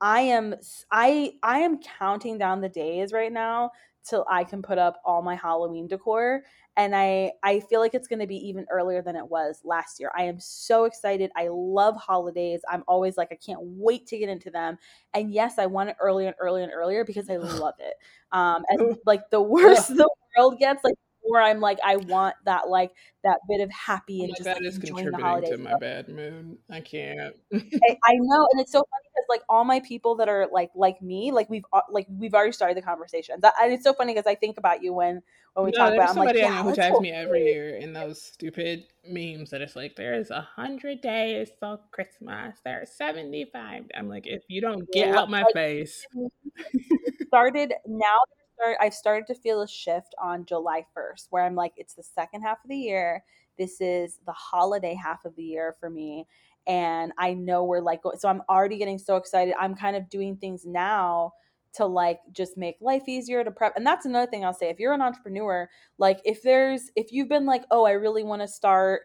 I am, I, I am counting down the days right now till I can put up all my Halloween decor and I I feel like it's going to be even earlier than it was last year. I am so excited. I love holidays. I'm always like I can't wait to get into them. And yes, I want it earlier and earlier and earlier because I love it. Um and like the worse the world gets, like or I'm like I want that like that bit of happy and like, just that like, is contributing to my bad mood. I can't. I, I know, and it's so funny because like all my people that are like like me, like we've uh, like we've already started the conversation. That- and it's so funny because I think about you when when we no, talk about. I'm like, somebody yeah, who tags me every year in those stupid memes that it's like there's a hundred days till Christmas. There are seventy five. I'm like, if you don't get Yeah, out my like, face, started now start, I've started to feel a shift on July 1st where I'm like, it's the second half of the year. This is the holiday half of the year for me. And I know we're like, so I'm already getting so excited. I'm kind of doing things now to like just make life easier to prep. And that's another thing I'll say. If you're an entrepreneur, like if there's, if you've been like, oh, I really want to start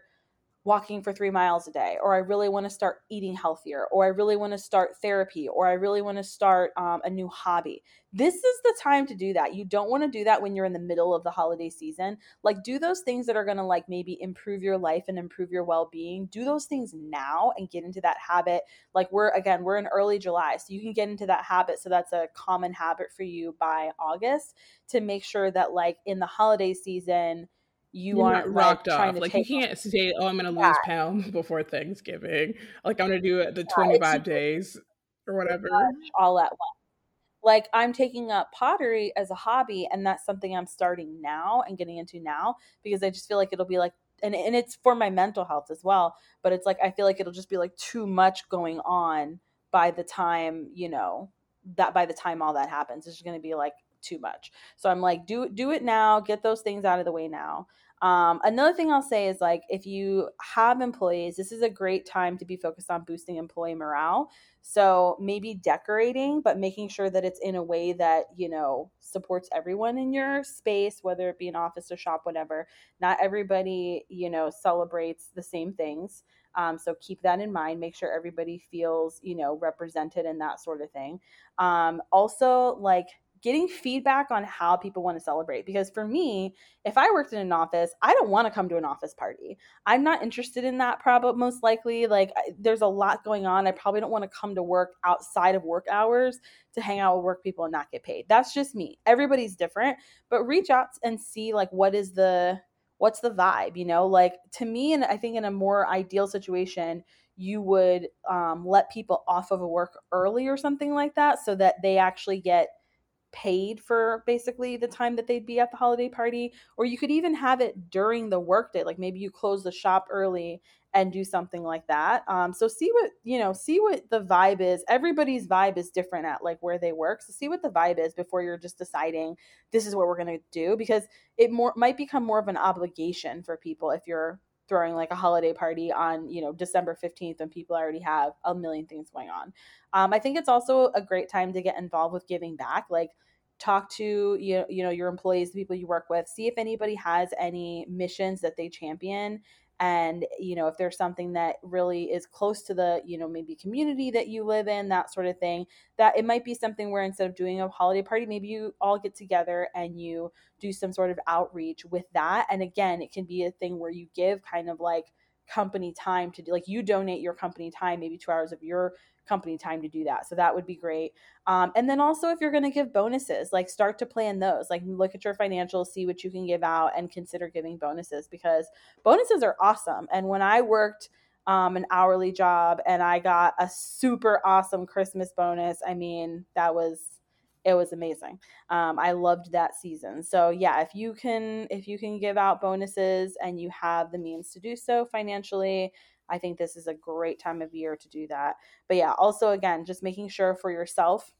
walking for three miles a day, or I really want to start eating healthier, or I really want to start therapy, or I really want to start um, a new hobby. This is the time to do that. You don't want to do that when you're in the middle of the holiday season. Like, do those things that are going to like maybe improve your life and improve your well being. Do those things now and get into that habit. Like, we're again, we're in early July, so you can get into that habit. So that's a common habit for you by August to make sure that, like, in the holiday season, you you're aren't not like rocked off. Like you can't say, "Oh, I'm gonna Yeah. lose pounds before Thanksgiving." Like I'm gonna do it the it's 25 days or whatever. all at once. Like I'm taking up pottery as a hobby, and that's something I'm starting now and getting into now because I just feel like it'll be like, and and it's for my mental health as well. But it's like I feel like it'll just be like too much going on by the time you know that by the time all that happens, it's just going to be like too much. So I'm like, do do it now, get those things out of the way now. Um, another thing I'll say is like if you have employees, this is a great time to be focused on boosting employee morale. So maybe decorating, but making sure that it's in a way that, you know, supports everyone in your space, whether it be an office or shop, whatever. Not everybody, you know, celebrates the same things. Um, so keep that in mind. Make sure everybody feels, you know, represented and that sort of thing. Um, also, like getting feedback on how people want to celebrate. Because for me, if I worked in an office, I don't want to come to an office party. I'm not interested in that, probably most likely. Like, there's a lot going on. I probably don't want to come to work outside of work hours to hang out with work people and not get paid. That's just me. Everybody's different, but reach out and see, like, what is the what's the vibe you know like to me and i think in a more ideal situation you would um, let people off of a work early or something like that so that they actually get paid for basically the time that they'd be at the holiday party or you could even have it during the workday like maybe you close the shop early and do something like that. Um, so see what you know see what the vibe is. Everybody's vibe is different at like where they work. So see what the vibe is before you're just deciding this is what we're going to do because it more might become more of an obligation for people if you're throwing like a holiday party on you know december 15th when people already have a million things going on. Um, i think it's also a great time to get involved with giving back like talk to you, you know your employees the people you work with see if anybody has any missions that they champion and you know if there's something that really is close to the you know maybe community that you live in that sort of thing that it might be something where instead of doing a holiday party maybe you all get together and you do some sort of outreach with that. And again it can be a thing where you give kind of like company time to do like you donate your company time maybe two hours of your company time to do that. So that would be great. Um, and then also if you're going to give bonuses like start to plan those. Like look at your financials see what you can give out and consider giving bonuses because bonuses are awesome. And when i worked um, an hourly job and i got a super awesome christmas bonus i mean that was it was amazing. Um, i loved that season. So yeah if you can if you can give out bonuses and you have the means to do so financially i think this is a great time of year to do that but yeah also again just making sure for yourself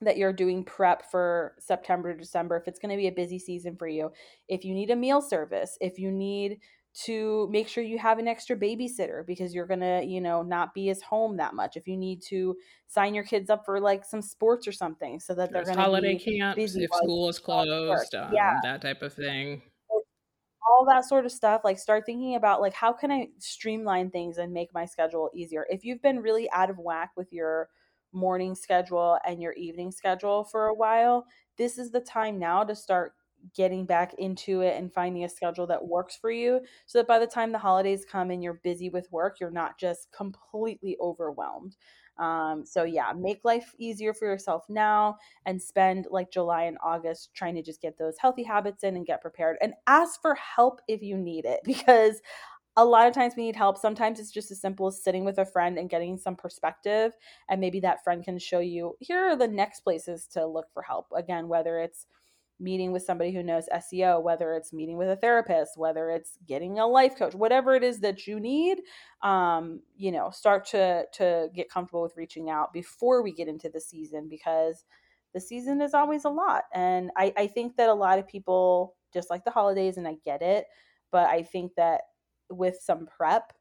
that you're doing prep for september december if it's going to be a busy season for you if you need a meal service if you need to make sure you have an extra babysitter because you're going to, you know, not be as home that much. If you need to sign your kids up for like some sports or something so that they're going to holiday be camps busy if school is go to work. closed, um, Yeah. that type of thing. All that sort of stuff like start thinking about like how can i streamline things and make my schedule easier? If you've been really out of whack with your morning schedule and your evening schedule for a while this is the time now to start getting back into it and finding a schedule that works for you so that by the time the holidays come and you're busy with work you're not just completely overwhelmed Um, so yeah, make life easier for yourself now and spend like July and August trying to just get those healthy habits in and get prepared and ask for help if you need it because a lot of times we need help. Sometimes it's just as simple as sitting with a friend and getting some perspective. And maybe that friend can show you here are the next places to look for help. Again, whether it's meeting with somebody who knows SEO, whether it's meeting with a therapist, whether it's getting a life coach, whatever it is that you need, um, you know, start to to get comfortable with reaching out before we get into the season because the season is always a lot. And I, I think that a lot of people just like the holidays and I get it, but I think that with some prep,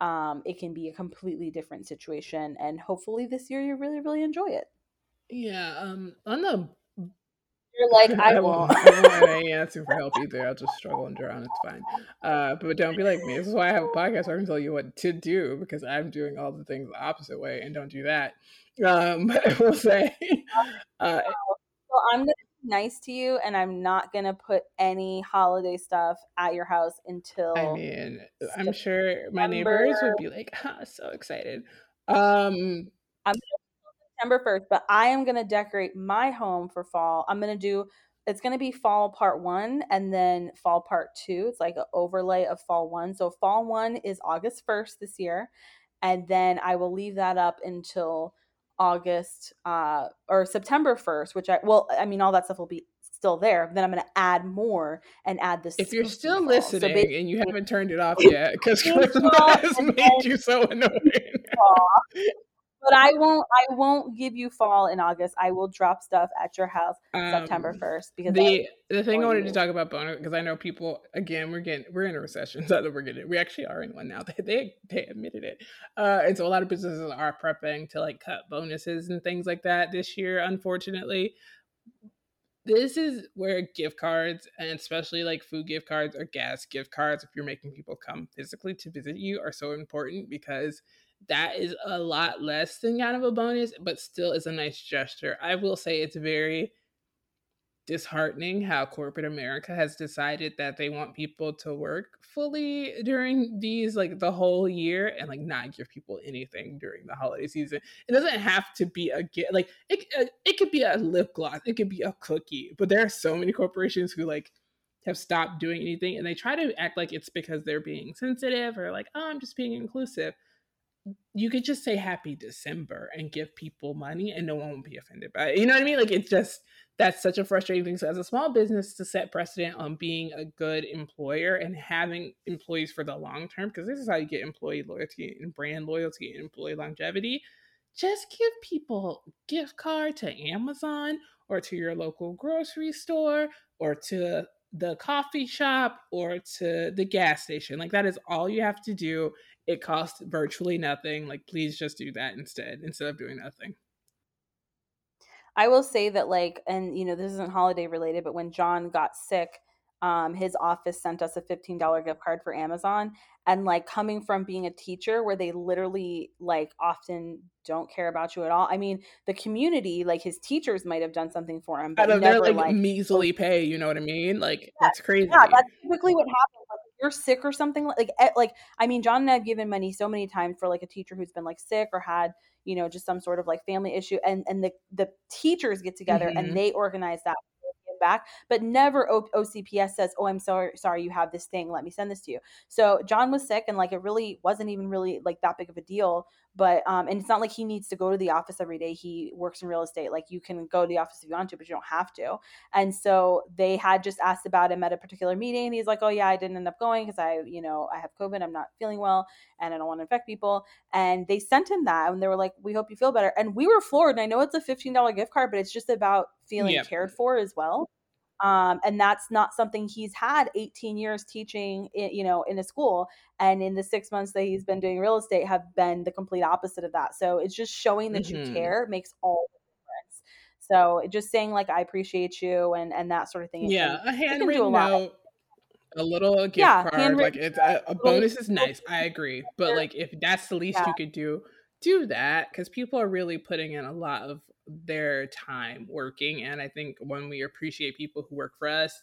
um, it can be a completely different situation. And hopefully this year you really, really enjoy it. Yeah. Um, on the you're like, I, won't. I won't have any answer for help either. I'll just struggle and drown. It's fine. Uh, but don't be like me. This is why I have a podcast where I can tell you what to do because I'm doing all the things the opposite way and don't do that. Um, I will say, uh, well, I'm gonna be nice to you and I'm not going to put any holiday stuff at your house until I mean, I'm sure my neighbors would be like, huh, so excited. Um I'm September 1st, but I am going to decorate my home for fall. I'm going to do it's going to be fall part 1 and then fall part 2. It's like an overlay of fall 1. So fall 1 is August 1st this year and then I will leave that up until August uh, or September 1st, which I, well, I mean, all that stuff will be still there. Then I'm going to add more and add this. If you're still listening so and you haven't turned it off yet, because that has made you so annoying. But I won't. I won't give you fall in August. I will drop stuff at your house um, September first because the the thing I wanted to talk about bonus because I know people again we're getting we're in a recession. So that we're getting we actually are in one now. They they, they admitted it, uh, and so a lot of businesses are prepping to like cut bonuses and things like that this year. Unfortunately, this is where gift cards and especially like food gift cards or gas gift cards if you're making people come physically to visit you are so important because that is a lot less than kind of a bonus, but still is a nice gesture. I will say it's very disheartening how corporate America has decided that they want people to work fully during these like the whole year and like not give people anything during the holiday season. It doesn't have to be a gift like it uh, it could be a lip gloss, it could be a cookie, but there are so many corporations who like have stopped doing anything and they try to act like it's because they're being sensitive or like oh I'm just being inclusive you could just say happy December and give people money and no one will be offended by it. You know what I mean? Like it's just that's such a frustrating thing. So as a small business to set precedent on being a good employer and having employees for the long term, because this is how you get employee loyalty and brand loyalty and employee longevity. Just give people gift card to Amazon or to your local grocery store or to the coffee shop or to the gas station. Like that is all you have to do it costs virtually nothing. Like, please just do that instead, instead of doing nothing. I will say that, like, and you know, this isn't holiday related, but when John got sick, um, his office sent us a $15 gift card for Amazon. And like coming from being a teacher where they literally like often don't care about you at all. I mean, the community, like his teachers might have done something for him, but never they're like, like measly pay, you know what I mean? Like yeah, that's crazy. Yeah, that's typically what happens. Like you're sick or something like like I mean, John and I have given money so many times for like a teacher who's been like sick or had you know just some sort of like family issue and and the the teachers get together mm-hmm. and they organize that back, but never o- OCPS says, "Oh, I'm sorry, sorry, you have this thing. Let me send this to you." So John was sick, and like it really wasn't even really like that big of a deal. But um, and it's not like he needs to go to the office every day. He works in real estate. Like you can go to the office if you want to, but you don't have to. And so they had just asked about him at a particular meeting, and he's like, "Oh yeah, I didn't end up going because I, you know, I have COVID. I'm not feeling well, and I don't want to infect people." And they sent him that, and they were like, "We hope you feel better." And we were floored. And I know it's a fifteen dollar gift card, but it's just about feeling yep. cared for as well um, and that's not something he's had 18 years teaching in, you know in a school. And in the six months that he's been doing real estate have been the complete opposite of that. So it's just showing that mm-hmm. you care makes all the difference. So just saying like i appreciate you and and that sort of thing yeah can, a handwritten a note a little gift yeah, card like it's a, a bonus is nice i agree. But like if that's the least yeah. you could do do that because people are really putting in a lot of their time working. And I think when we appreciate people who work for us,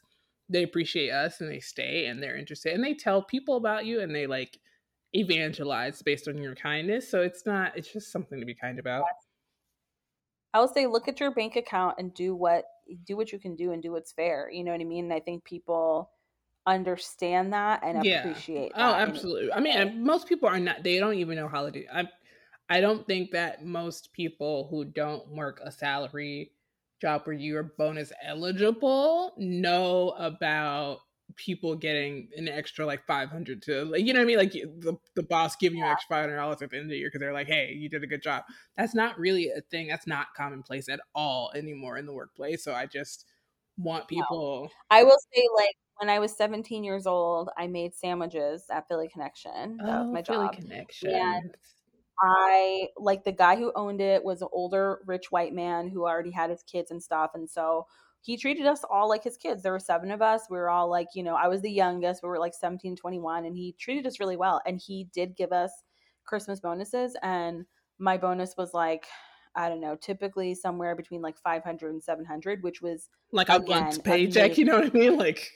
they appreciate us and they stay and they're interested and they tell people about you and they like evangelize based on your kindness. So it's not, it's just something to be kind about. I will say look at your bank account and do what do what you can do and do what's fair. You know what I mean? And I think people understand that and yeah. appreciate oh, that. Oh, absolutely. I mean, most people are not they don't even know how holiday. I I don't think that most people who don't work a salary job where you're bonus eligible know about people getting an extra like 500 to like you know what i mean? Like the, the boss giving you extra 500 dollars at the end of the year because they're like hey you did a good job. That's not really a thing. That's not commonplace at all anymore in the workplace. So i just want people no. i will say like when i was 17 years old i made sandwiches at philly connection. That oh, was my philly job. Connection and I like the guy who owned it was an older rich white man who already had his kids and stuff and so he treated us all like his kids. There were seven of us. We were all like, you know, I was the youngest. We were like 17, 21, and he treated us really well. And he did give us Christmas bonuses. And my bonus was like, I don't know, typically somewhere between like 500 and 700, which was like a month's paycheck. You know what I mean? Like,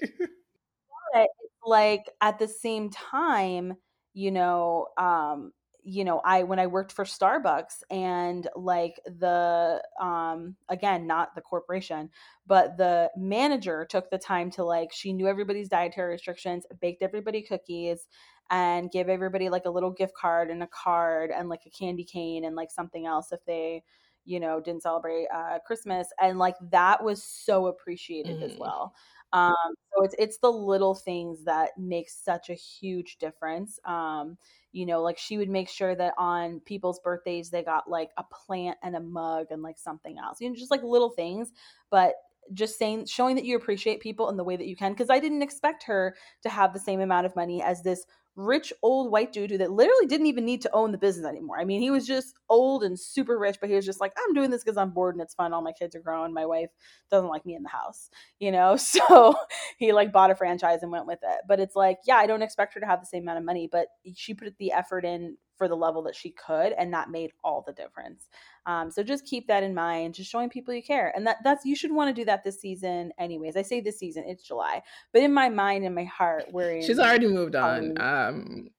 like at the same time, you know, um, you know i when i worked for starbucks and like the um again not the corporation but the manager took the time to like she knew everybody's dietary restrictions baked everybody cookies and gave everybody like a little gift card and a card and like a candy cane and like something else if they you know didn't celebrate uh christmas and like that was so appreciated mm. as well um so it's it's the little things that make such a huge difference um you know like she would make sure that on people's birthdays they got like a plant and a mug and like something else you know just like little things but just saying showing that you appreciate people in the way that you can because i didn't expect her to have the same amount of money as this rich old white dude who that literally didn't even need to own the business anymore. I mean, he was just old and super rich, but he was just like, I'm doing this because I'm bored and it's fun. All my kids are grown. My wife doesn't like me in the house, you know? So he like bought a franchise and went with it. But it's like, yeah, I don't expect her to have the same amount of money, but she put the effort in for the level that she could and that made all the difference. Um, so just keep that in mind just showing people you care and that that's you should want to do that this season anyways. I say this season it's july but in my mind and my heart we're she's already moved on um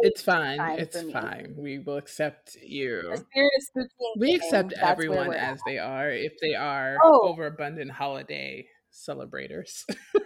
it's fine it's fine. We will accept you. we accept everyone as they are if they are oh. overabundant holiday celebrators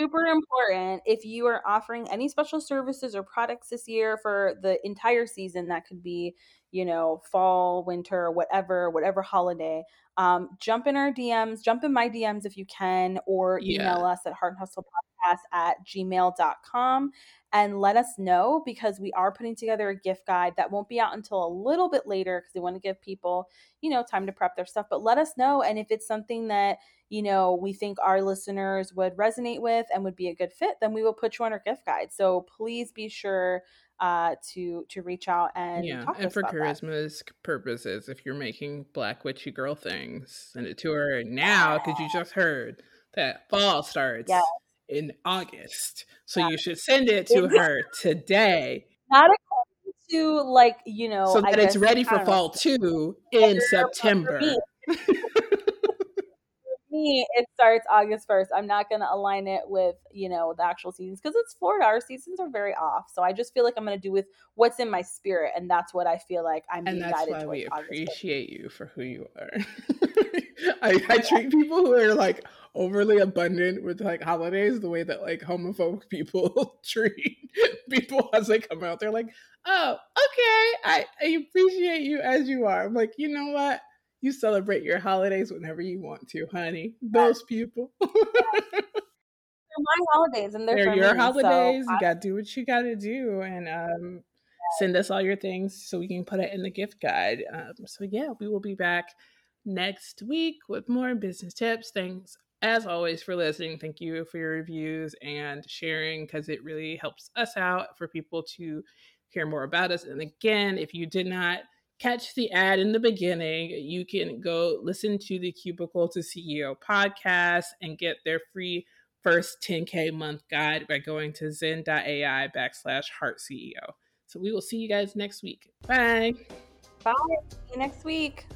super important if you are offering any special services or products this year for the entire season that could be you know fall winter whatever whatever holiday um, jump in our dms jump in my dms if you can or email yeah. us at heart and hustle podcast at gmail.com and let us know because we are putting together a gift guide that won't be out until a little bit later because we want to give people you know time to prep their stuff but let us know and if it's something that you know, we think our listeners would resonate with and would be a good fit, then we will put you on our gift guide. So please be sure uh, to to reach out and yeah, and for charisma's that. purposes, if you're making Black Witchy Girl things, send it to her now because you just heard that fall starts yes. in August, so you should send it to her today. Not to like you know, so that it's ready for fall know, too in September. me, it starts August 1st. I'm not going to align it with, you know, the actual seasons because it's Florida. Our seasons are very off. So I just feel like I'm going to do with what's in my spirit. And that's what I feel like I'm and being guided why we appreciate you for who you are. I, I treat people who are like overly abundant with like holidays the way that like homophobic people treat people as they come out. They're like, oh, okay, I, I appreciate you as you are. I'm like, you know what? You celebrate your holidays whenever you want to, honey. Those people. they're my holidays and they're, they're your me, holidays. So you gotta do what you gotta do and um, send us all your things so we can put it in the gift guide. Um, so yeah, we will be back next week with more business tips. Thanks as always for listening. Thank you for your reviews and sharing because it really helps us out for people to hear more about us. And again, if you did not catch the ad in the beginning, you can go listen to the Cubicle to CEO podcast and get their free first 10K month guide by going to zen.ai backslash heart CEO. So we will see you guys next week. Bye. Bye. See you next week.